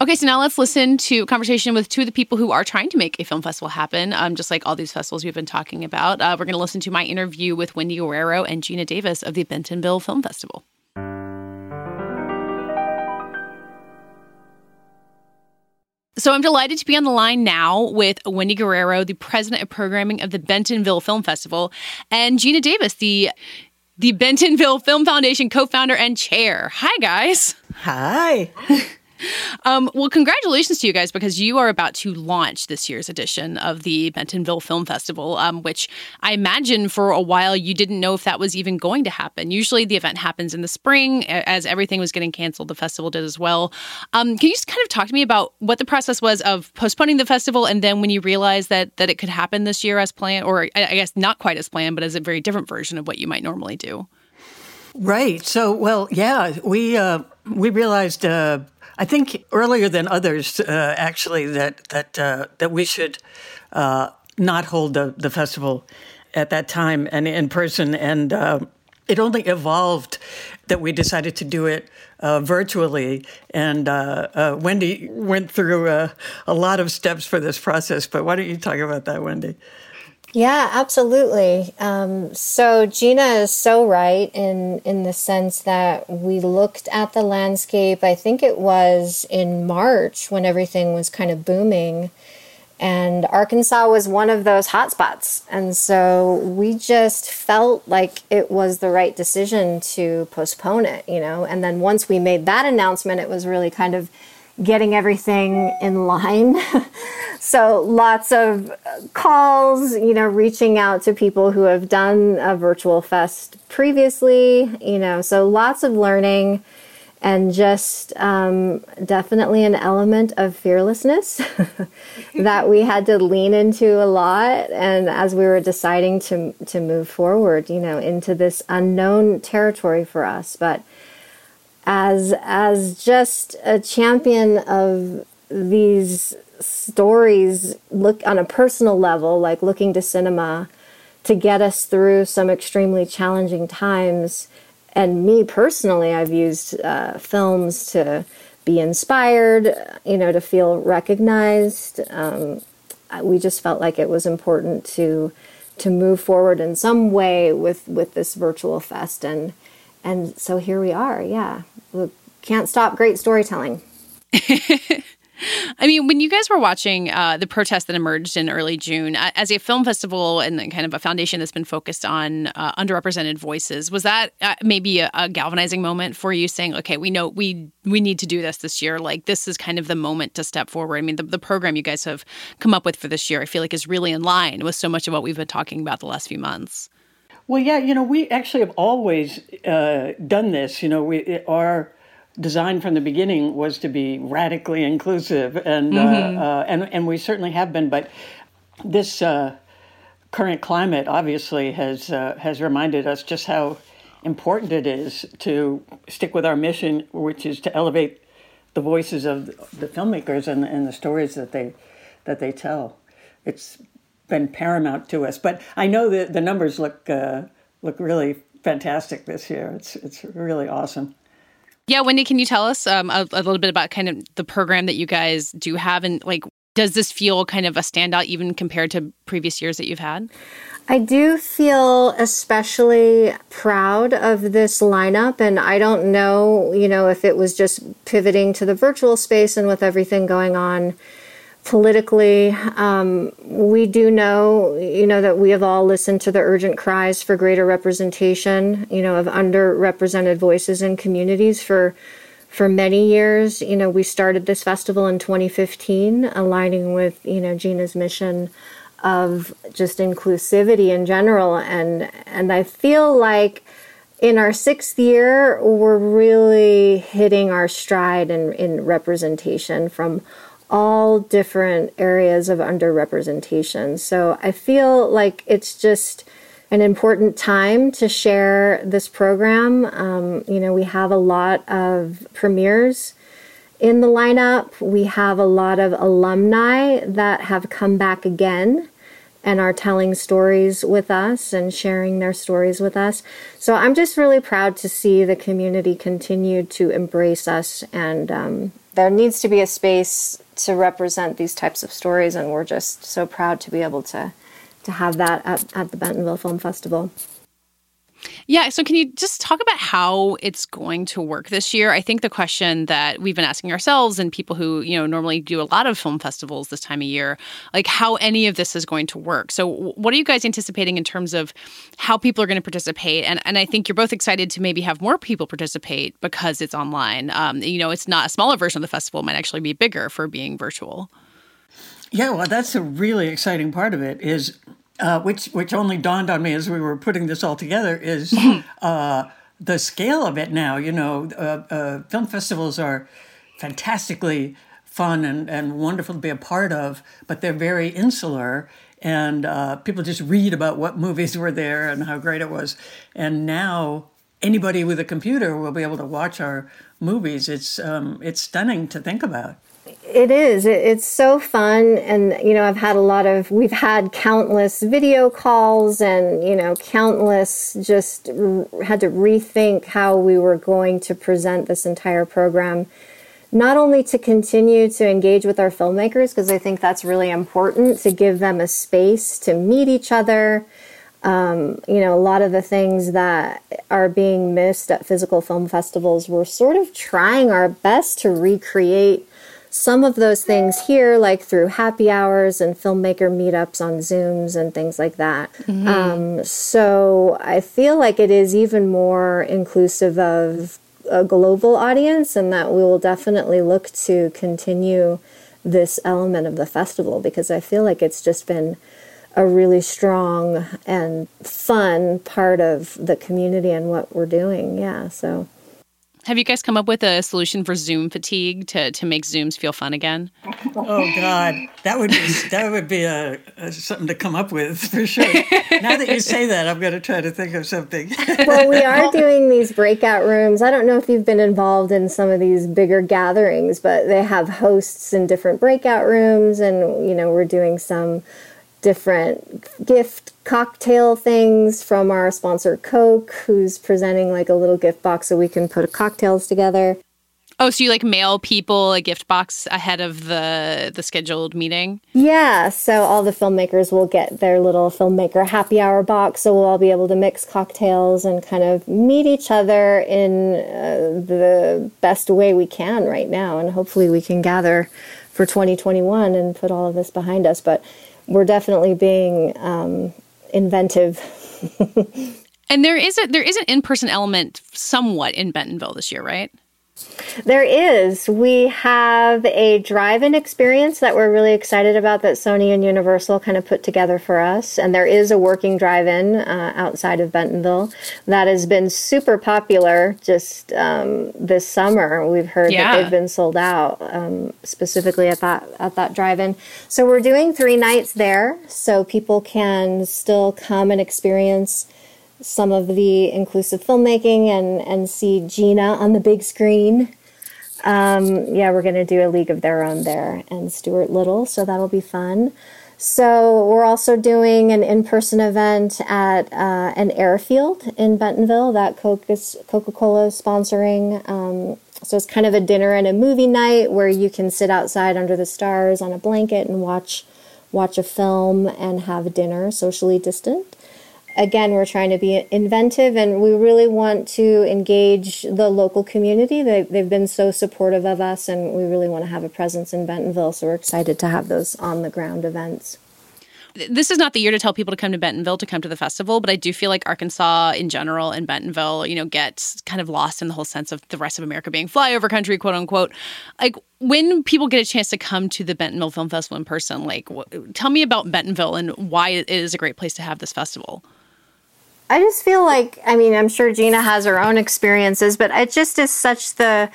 Okay, so now let's listen to a conversation with two of the people who are trying to make a film festival happen, um, just like all these festivals we've been talking about. Uh, we're going to listen to my interview with Wendy Guerrero and Geena Davis of the Bentonville Film Festival. So I'm delighted to be on the line now with Wendy Guerrero, the president of programming of the Bentonville Film Festival, and Geena Davis, the the Bentonville Film Foundation co-founder and chair. Hi guys. Hi. Um, well, congratulations to you guys because you are about to launch this year's edition of the Bentonville Film Festival, um, which I imagine for a while you didn't know if that was even going to happen. Usually the event happens in the spring. As everything was getting canceled, the festival did as well. Um, can you just kind of talk to me about what the process was of postponing the festival and then when you realized that that it could happen this year as planned, or I guess not quite as planned, but as a very different version of what you might normally do? Right. So, well, yeah, we uh, we realized uh, I think earlier than others, uh, actually, that that uh, that we should uh, not hold the, the festival at that time and in person. And uh, it only evolved that we decided to do it uh, virtually. And uh, Wendy went through a, a lot of steps for this process. But why don't you talk about that, Wendy? Yeah, absolutely. Um, so Geena is so right in in the sense that we looked at the landscape. I think it was in March when everything was kind of booming, and Arkansas was one of those hotspots. And so we just felt like it was the right decision to postpone it. You know, and then once we made that announcement, it was really kind of getting everything in line. so lots of calls, you know, reaching out to people who have done a virtual fest previously, you know, so lots of learning and just um, definitely an element of fearlessness that we had to lean into a lot and as we were deciding to to move forward you know into this unknown territory for us but as as just a champion of these stories look on a personal level like looking to cinema to get us through some extremely challenging times. And me personally i've used uh, films to be inspired you know to feel recognized. Um, we just felt like it was important to to move forward in some way with with this virtual fest. And and so here we are yeah we can't stop great storytelling I mean, when you guys were watching uh, the protest that emerged in early June, as a film festival and kind of a foundation that's been focused on uh, underrepresented voices, was that uh, maybe a, a, galvanizing moment for you, saying, "Okay, we know we we need to do this this year. Like this is kind of the moment to step forward." I mean, the, the program you guys have come up with for this year, I feel like, is really in line with so much of what we've been talking about the last few months. Well, yeah, you know, we actually have always uh, done this. You know, we our design from the beginning was to be radically inclusive, and uh, mm-hmm. uh, and and we certainly have been. But this uh, current climate obviously has uh, has reminded us just how important it is to stick with our mission, which is to elevate the voices of the filmmakers and, and the stories that they that they tell. It's been paramount to us. But I know that the numbers look uh, look really fantastic this year. It's it's really awesome. Yeah, Wendy, can you tell us um, a, a, little bit about kind of the program that you guys do have, and like, does this feel kind of a standout even compared to previous years that you've had? I do feel especially proud of this lineup, and I don't know, you know, if it was just pivoting to the virtual space and with everything going on politically. Um, we do know, you know, that we have all listened to the urgent cries for greater representation, you know, of underrepresented voices in communities for for many years. You know, we started this festival in 2015, aligning with you know Geena's mission of just inclusivity in general, and and I feel like in our sixth year, we're really hitting our stride in, in representation from all different areas of underrepresentation. So I feel like it's just an important time to share this program. Um, you know, we have a lot of premieres in the lineup, we have a lot of alumni that have come back again and are telling stories with us and sharing their stories with us. So I'm just really proud to see the community continue to embrace us and um, there needs to be a space to represent these types of stories, and we're just so proud to be able to to have that at, at the Bentonville Film Festival. Yeah. So, can you just talk about how it's going to work this year? I think the question that we've been asking ourselves and people who, you know, normally do a lot of film festivals this time of year, like how any of this is going to work. So, what are you guys anticipating in terms of how people are going to participate? And, and I think you're both excited to maybe have more people participate because it's online. Um, you know, it's not a smaller version of the festival, it might actually be bigger for being virtual. Yeah, well, that's a really exciting part of it is uh, which which only dawned on me as we were putting this all together, is uh, the scale of it now. You know, uh, uh, film festivals are fantastically fun and, and wonderful to be a part of, but they're very insular. And uh, people just read about what movies were there and how great it was. And now anybody with a computer will be able to watch our movies. It's um, it's stunning to think about. It is. It's so fun. And, you know, I've had a lot of, we've had countless video calls and, you know, countless just r- had to rethink how we were going to present this entire program. Not only to continue to engage with our filmmakers, because I think that's really important to give them a space to meet each other. Um, you know, a lot of the things that are being missed at physical film festivals, we're sort of trying our best to recreate some of those things here, like through happy hours and filmmaker meetups on Zooms and things like that. Mm-hmm. Um, so I feel like it is even more inclusive of a global audience, and that we will definitely look to continue this element of the festival because I feel like it's just been a really strong and fun part of the community and what we're doing. Yeah, so. Have you guys come up with a solution for Zoom fatigue to, to make Zooms feel fun again? Oh God, that would be that would be a, a something to come up with for sure. now that you say that, I'm going to try to think of something. well, we are doing these breakout rooms. I don't know if you've been involved in some of these bigger gatherings, but they have hosts in different breakout rooms, and you know we're doing some different gift cocktail things from our sponsor Coke, who's presenting like a little gift box so we can put cocktails together. Oh, so you like mail people a gift box ahead of the the scheduled meeting? Yeah, so all the filmmakers will get their little filmmaker happy hour box, so we'll all be able to mix cocktails and kind of meet each other in uh, the best way we can right now, and hopefully we can gather for 2021 and put all of this behind us. But we're definitely being um, inventive. and there is a there is an in person element somewhat in Bentonville this year, right? There is. We have a drive in experience that we're really excited about that Sony and Universal kind of put together for us. And there is a working drive in uh, outside of Bentonville that has been super popular just um, this summer. We've heard yeah. that they've been sold out um, specifically at that, at that drive in. So we're doing three nights there so people can still come and experience some of the inclusive filmmaking and, and see Geena on the big screen. Um, yeah, we're going to do a League of Their Own there and Stuart Little, so that'll be fun. So we're also doing an in-person event at uh, an airfield in Bentonville that Coca-Cola is sponsoring. Um, so it's kind of a dinner and a movie night where you can sit outside under the stars on a blanket and watch watch a film and have dinner socially distant again, we're trying to be inventive and we really want to engage the local community. They, they've been so supportive of us and we really want to have a presence in Bentonville. So we're excited to have those on the ground events this is not the year to tell people to come to Bentonville to come to the festival, but I do feel like Arkansas in general and Bentonville, you know, gets kind of lost in the whole sense of the rest of America being flyover country, quote unquote. Like when people get a chance to come to the Bentonville Film Festival in person, like tell me about Bentonville and why it is a great place to have this festival. I just feel like I mean I'm sure Geena has her own experiences, but it just is such the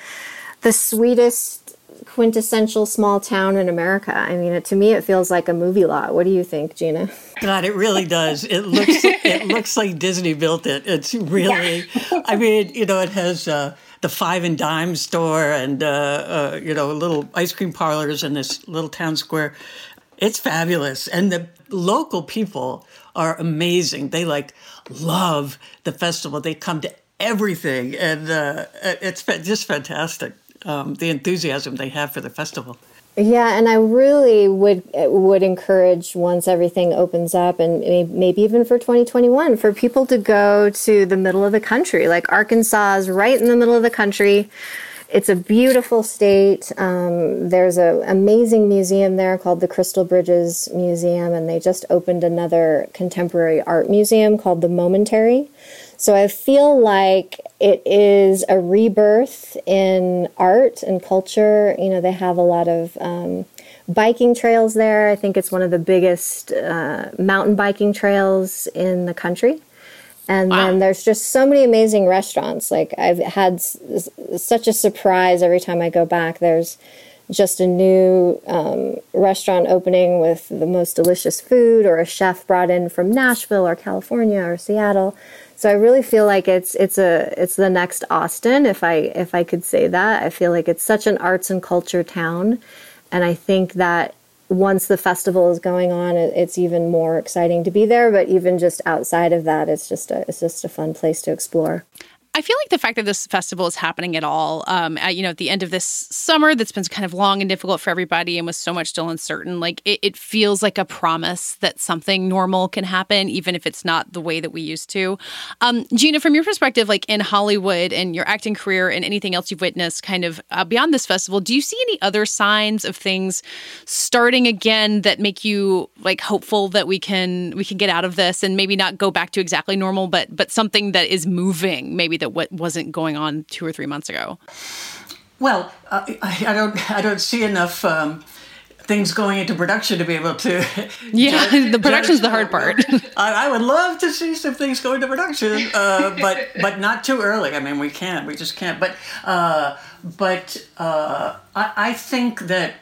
the sweetest quintessential small town in America. I mean, it, to me, it feels like a movie lot. What do you think, Geena? God, it really does. It looks it looks like Disney built it. It's really, I mean, you know, it has. Uh, the five and dime store and uh, uh, you know little ice cream parlors in this little town square it's fabulous and the local people are amazing they like love the festival. They come to everything, and uh, it's just fantastic. um, the enthusiasm they have for the festival. Yeah, and I really would would encourage once everything opens up, and maybe even for 2021, for people to go to the middle of the country. Like Arkansas is right in the middle of the country. It's a beautiful state. Um, there's an amazing museum there called the Crystal Bridges Museum, and they just opened another contemporary art museum called the Momentary. So I feel like it is a rebirth in art and culture. You know, they have a lot of um, biking trails there. I think it's one of the biggest uh, mountain biking trails in the country. And wow. then there's just so many amazing restaurants. Like I've had s- such a surprise every time I go back. There's just a new um, restaurant opening with the most delicious food, or a chef brought in from Nashville or California or Seattle. So I really feel like it's it's a it's the next Austin, if I if I could say that. I feel like it's such an arts and culture town, and I think that once the festival is going on, it's even more exciting to be there. But even just outside of that, it's just a it's just a fun place to explore. I feel like the fact that this festival is happening at all, um, at, you know, at the end of this summer that's been kind of long and difficult for everybody and with so much still uncertain, like it, it, feels like a promise that something normal can happen, even if it's not the way that we used to. Um, Geena, from your perspective, like in Hollywood and your acting career and anything else you've witnessed kind of uh, beyond this festival, do you see any other signs of things starting again that make you like hopeful that we can we can get out of this and maybe not go back to exactly normal, but but something that is moving, maybe that what wasn't going on two or three months ago? Well, uh, I, I, don't I don't see enough. Um, things going into production to be able to yeah judge, the production's the hard part I, I, would love to see some things go into production uh, but but not too early i mean we can't we just can't but uh, but uh, I, I, think that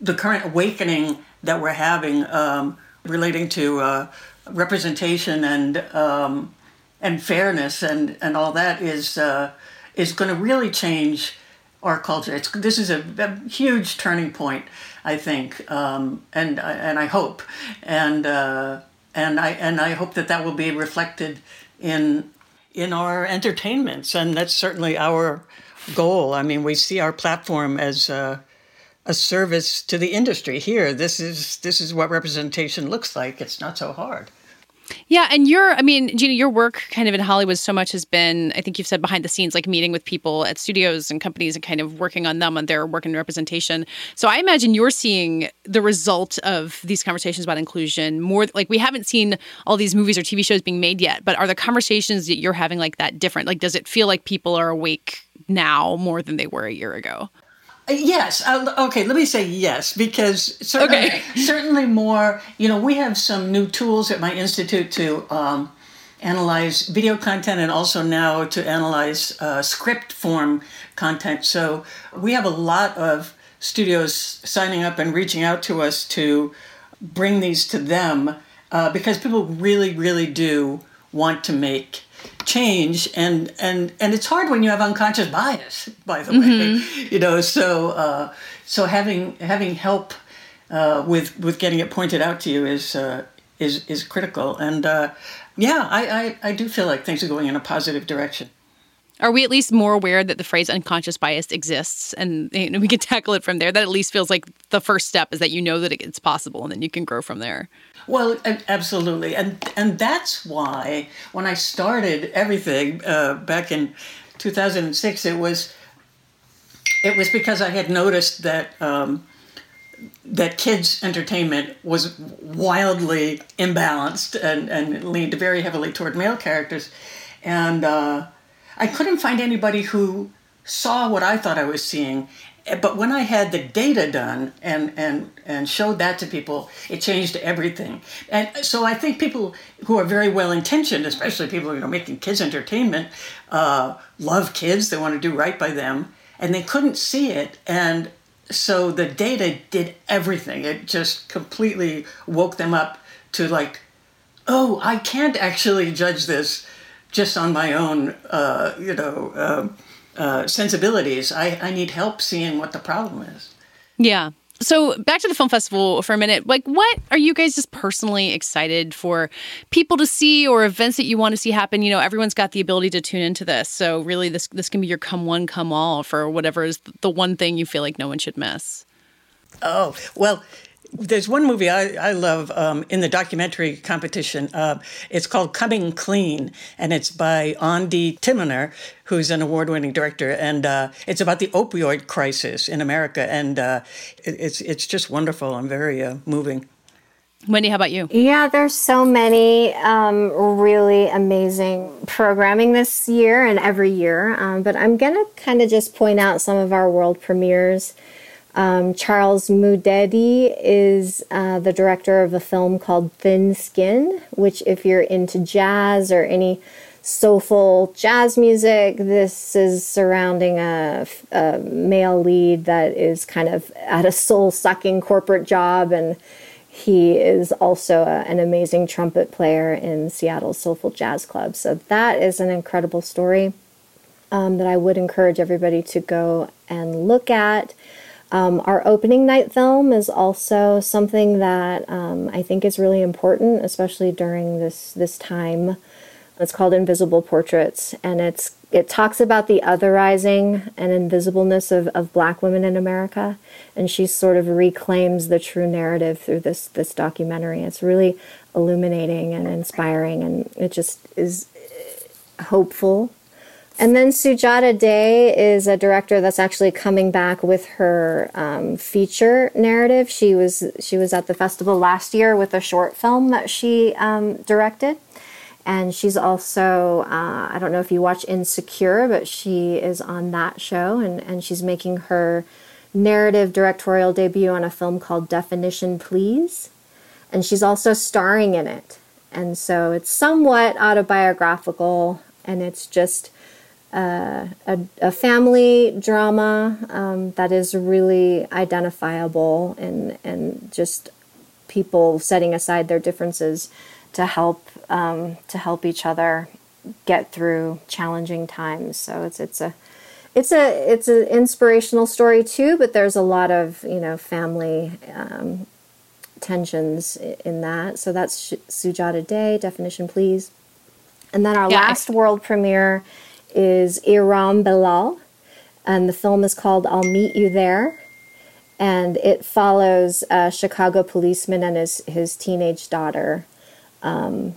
the current awakening that we're having um, relating to uh, representation and um, and fairness and, and all that is uh, is going to really change our culture. It's this is a, a huge turning point, I think, um, and and I hope, and uh, and I and I hope that that will be reflected in in our entertainments, and that's certainly our goal. I mean, we see our platform as. a service to the industry here this is this is what representation looks like it's not so hard yeah, and your, I mean, Geena, your work kind of in Hollywood so much has been, I think you've said behind the scenes, like meeting with people at studios and companies and kind of working on them on their work and representation. So I imagine you're seeing the result of these conversations about inclusion more. Like we haven't seen all these movies or TV shows being made yet, but are the conversations that you're having like that different? Like, does it feel like people are awake now more than they were a year ago? Yes. Uh, okay. Let me say yes because certainly, okay. certainly more. You know, we have some new tools at my institute to um, analyze video content and also now to analyze uh, script form content. So we have a lot of studios signing up and reaching out to us to bring these to them uh, because people really, really do want to make change and and and it's hard when you have unconscious bias by the mm-hmm. way you know so uh, so having having help uh, with with getting it pointed out to you is uh, is is critical. And uh, yeah I, I I do feel like things are going in a positive direction. Are we at least more aware that the phrase unconscious bias exists? And you know, we can tackle it from there. That at least feels like the first step is that you know that it's possible and then you can grow from there well, absolutely, and and that's why when I started everything uh, back in 2006, it was it was because I had noticed that um, that kids' entertainment was wildly imbalanced and and leaned very heavily toward male characters, and uh, I couldn't find anybody who saw what I thought I was seeing but when I had the data done and and and showed that to people, it changed everything. And so I think people who are very well intentioned, especially people you know making kids entertainment, uh, love kids. They want to do right by them, and they couldn't see it. And so the data did everything. It just completely woke them up to like, oh, I can't actually judge this just on my own. Uh, you know. Uh, uh, sensibilities. I, I need help seeing what the problem is. Yeah. So back to the film festival for a minute. Like, what are you guys just personally excited for people to see or events that you want to see happen? You know, everyone's got the ability to tune into this. So really, this this can be your come one, come all for whatever is the one thing you feel like no one should miss. Oh well, there's one movie I, I love um, in the documentary competition. Uh, it's called Coming Clean, and it's by Ondi Timoner, who's an award-winning director, and uh, it's about the opioid crisis in America, and uh, it, it's it's just wonderful and very uh, moving. Wendy, how about you? Yeah, there's so many um, really amazing programming this year and every year, um, but I'm gonna kind of just point out some of our world premieres. Um, Charles Mudede is uh, the director of a film called Thin Skin, which, if you're into jazz or any soulful jazz music, this is surrounding a, a male lead that is kind of at a soul sucking corporate job. And he is also a, an amazing trumpet player in Seattle's Soulful Jazz Club. So, that is an incredible story um, that I would encourage everybody to go and look at. Um, our opening night film is also something that um, I think is really important, especially during this this time. It's called Invisible Portraits, and it's it talks about the otherizing and invisibleness of, of Black women in America, and she sort of reclaims the true narrative through this this documentary. It's really illuminating and inspiring, and it just is hopeful and then Sujata Day is a director that's actually coming back with her um, feature narrative. She was she was at the festival last year with a short film that she um, directed, and she's also uh, I don't know if you watch Insecure, but she is on that show, and and she's making her narrative directorial debut on a film called Definition Please, and she's also starring in it, and so it's somewhat autobiographical, and it's just uh, a, a, family drama um, that is really identifiable and, and just people setting aside their differences to help um, to help each other get through challenging times. So it's it's a it's a it's an inspirational story too, but there's a lot of you know family um, tensions in that. So that's Sujata Day definition, please. And then our yeah, last I- world premiere is Iram Bilal, and the film is called I'll Meet You There. And it follows a Chicago policeman and his, his teenage daughter um,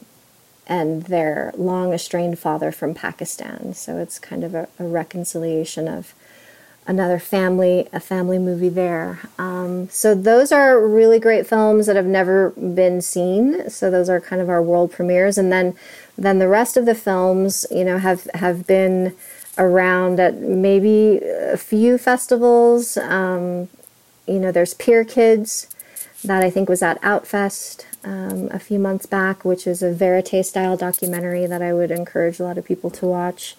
and their long estranged father from Pakistan. So it's kind of a, a reconciliation of another family a family movie there. Um, so those are really great films that have never been seen. So those are kind of our world premieres. And then then the rest of the films you know have have been around at maybe a few festivals. Um, you know there's Pier Kids that i think was at outfest um, a few months back which is a verite style documentary that i would encourage a lot of people to watch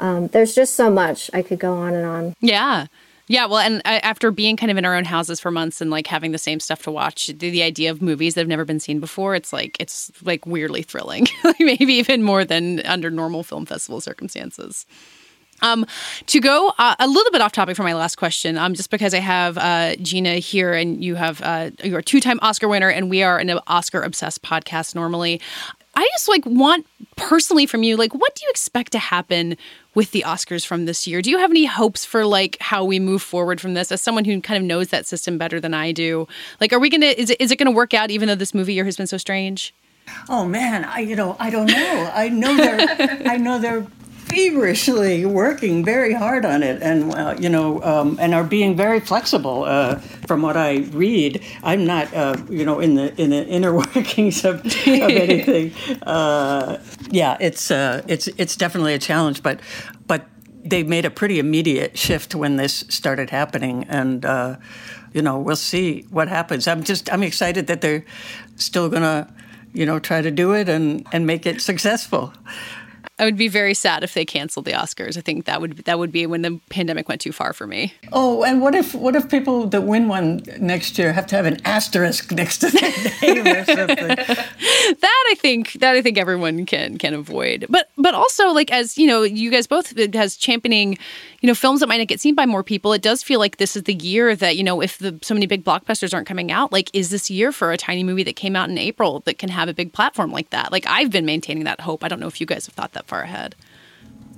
um, there's just so much I could go on and on. Yeah. Yeah, well, and after being kind of in our own houses for months and like having the same stuff to watch, the, the idea of movies that have never been seen before, it's like it's like weirdly thrilling, maybe even more than under normal film festival circumstances. Um, to go uh, a little bit off topic for my last question, um, just because I have uh, Geena here and you have uh, you're a two-time Oscar winner and we are an Oscar obsessed podcast normally. I just like want personally from you, like, what do you expect to happen with the Oscars from this year? Do you have any hopes for like how we move forward from this? As someone who kind of knows that system better than I do, like, are we gonna is it is it gonna work out even though this movie year has been so strange? Oh man, I you know I don't know. I know they're I know they're feverishly working very hard on it, and uh, you know, um, and are being very flexible. Uh, from what I read, I'm not, uh, you know, in the in the inner workings of, of anything. Uh, yeah, it's uh, it's it's definitely a challenge, but but they made a pretty immediate shift when this started happening, and uh, you know, we'll see what happens. I'm just I'm excited that they're still gonna, you know, try to do it and and make it successful. I would be very sad if they canceled the Oscars. I think that would that would be when the pandemic went too far for me. Oh, and what if what if people that win one next year have to have an asterisk next to their name or something? that I think that I think everyone can can avoid. But but also like as you know, you guys both has championing, you know, films that might not get seen by more people. It does feel like this is the year that you know if the so many big blockbusters aren't coming out, like is this year for a tiny movie that came out in April that can have a big platform like that? Like I've been maintaining that hope. I don't know if you guys have thought that far ahead.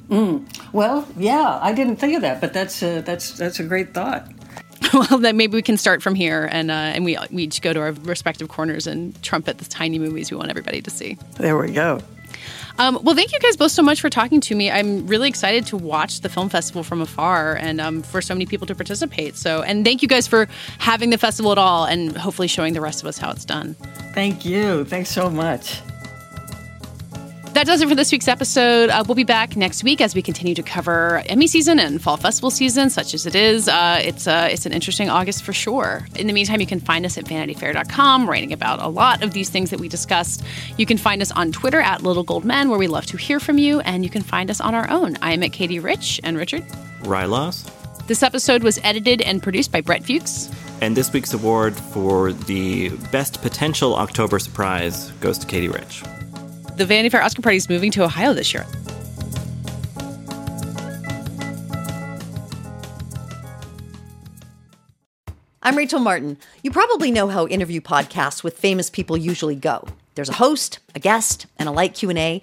Mm. Well, yeah, I didn't think of that, but that's a, that's that's a great thought. well, then maybe we can start from here, and uh, and we we each go to our respective corners and trumpet the tiny movies we want everybody to see. There we go. Um, well, thank you guys both so much for talking to me. I'm really excited to watch the film festival from afar, and um, for so many people to participate. So, and thank you guys for having the festival at all, and hopefully showing the rest of us how it's done. Thank you. Thanks so much. That does it for this week's episode. Uh, we'll be back next week as we continue to cover Emmy season and fall festival season, such as it is. Uh, it's uh, it's an interesting August for sure. In the meantime, you can find us at VanityFair.com, writing about a lot of these things that we discussed. You can find us on Twitter at Little Gold Men, where we love to hear from you, and you can find us on our own. I am at Katey Rich and Richard. Rylos. This episode was edited and produced by Brett Fuchs. And this week's award for the best potential October surprise goes to Katey Rich the Vanity Fair Oscar party is moving to Ohio this year. I'm Rachel Martin. You probably know how interview podcasts with famous people usually go. There's a host, a guest, and a light Q&A.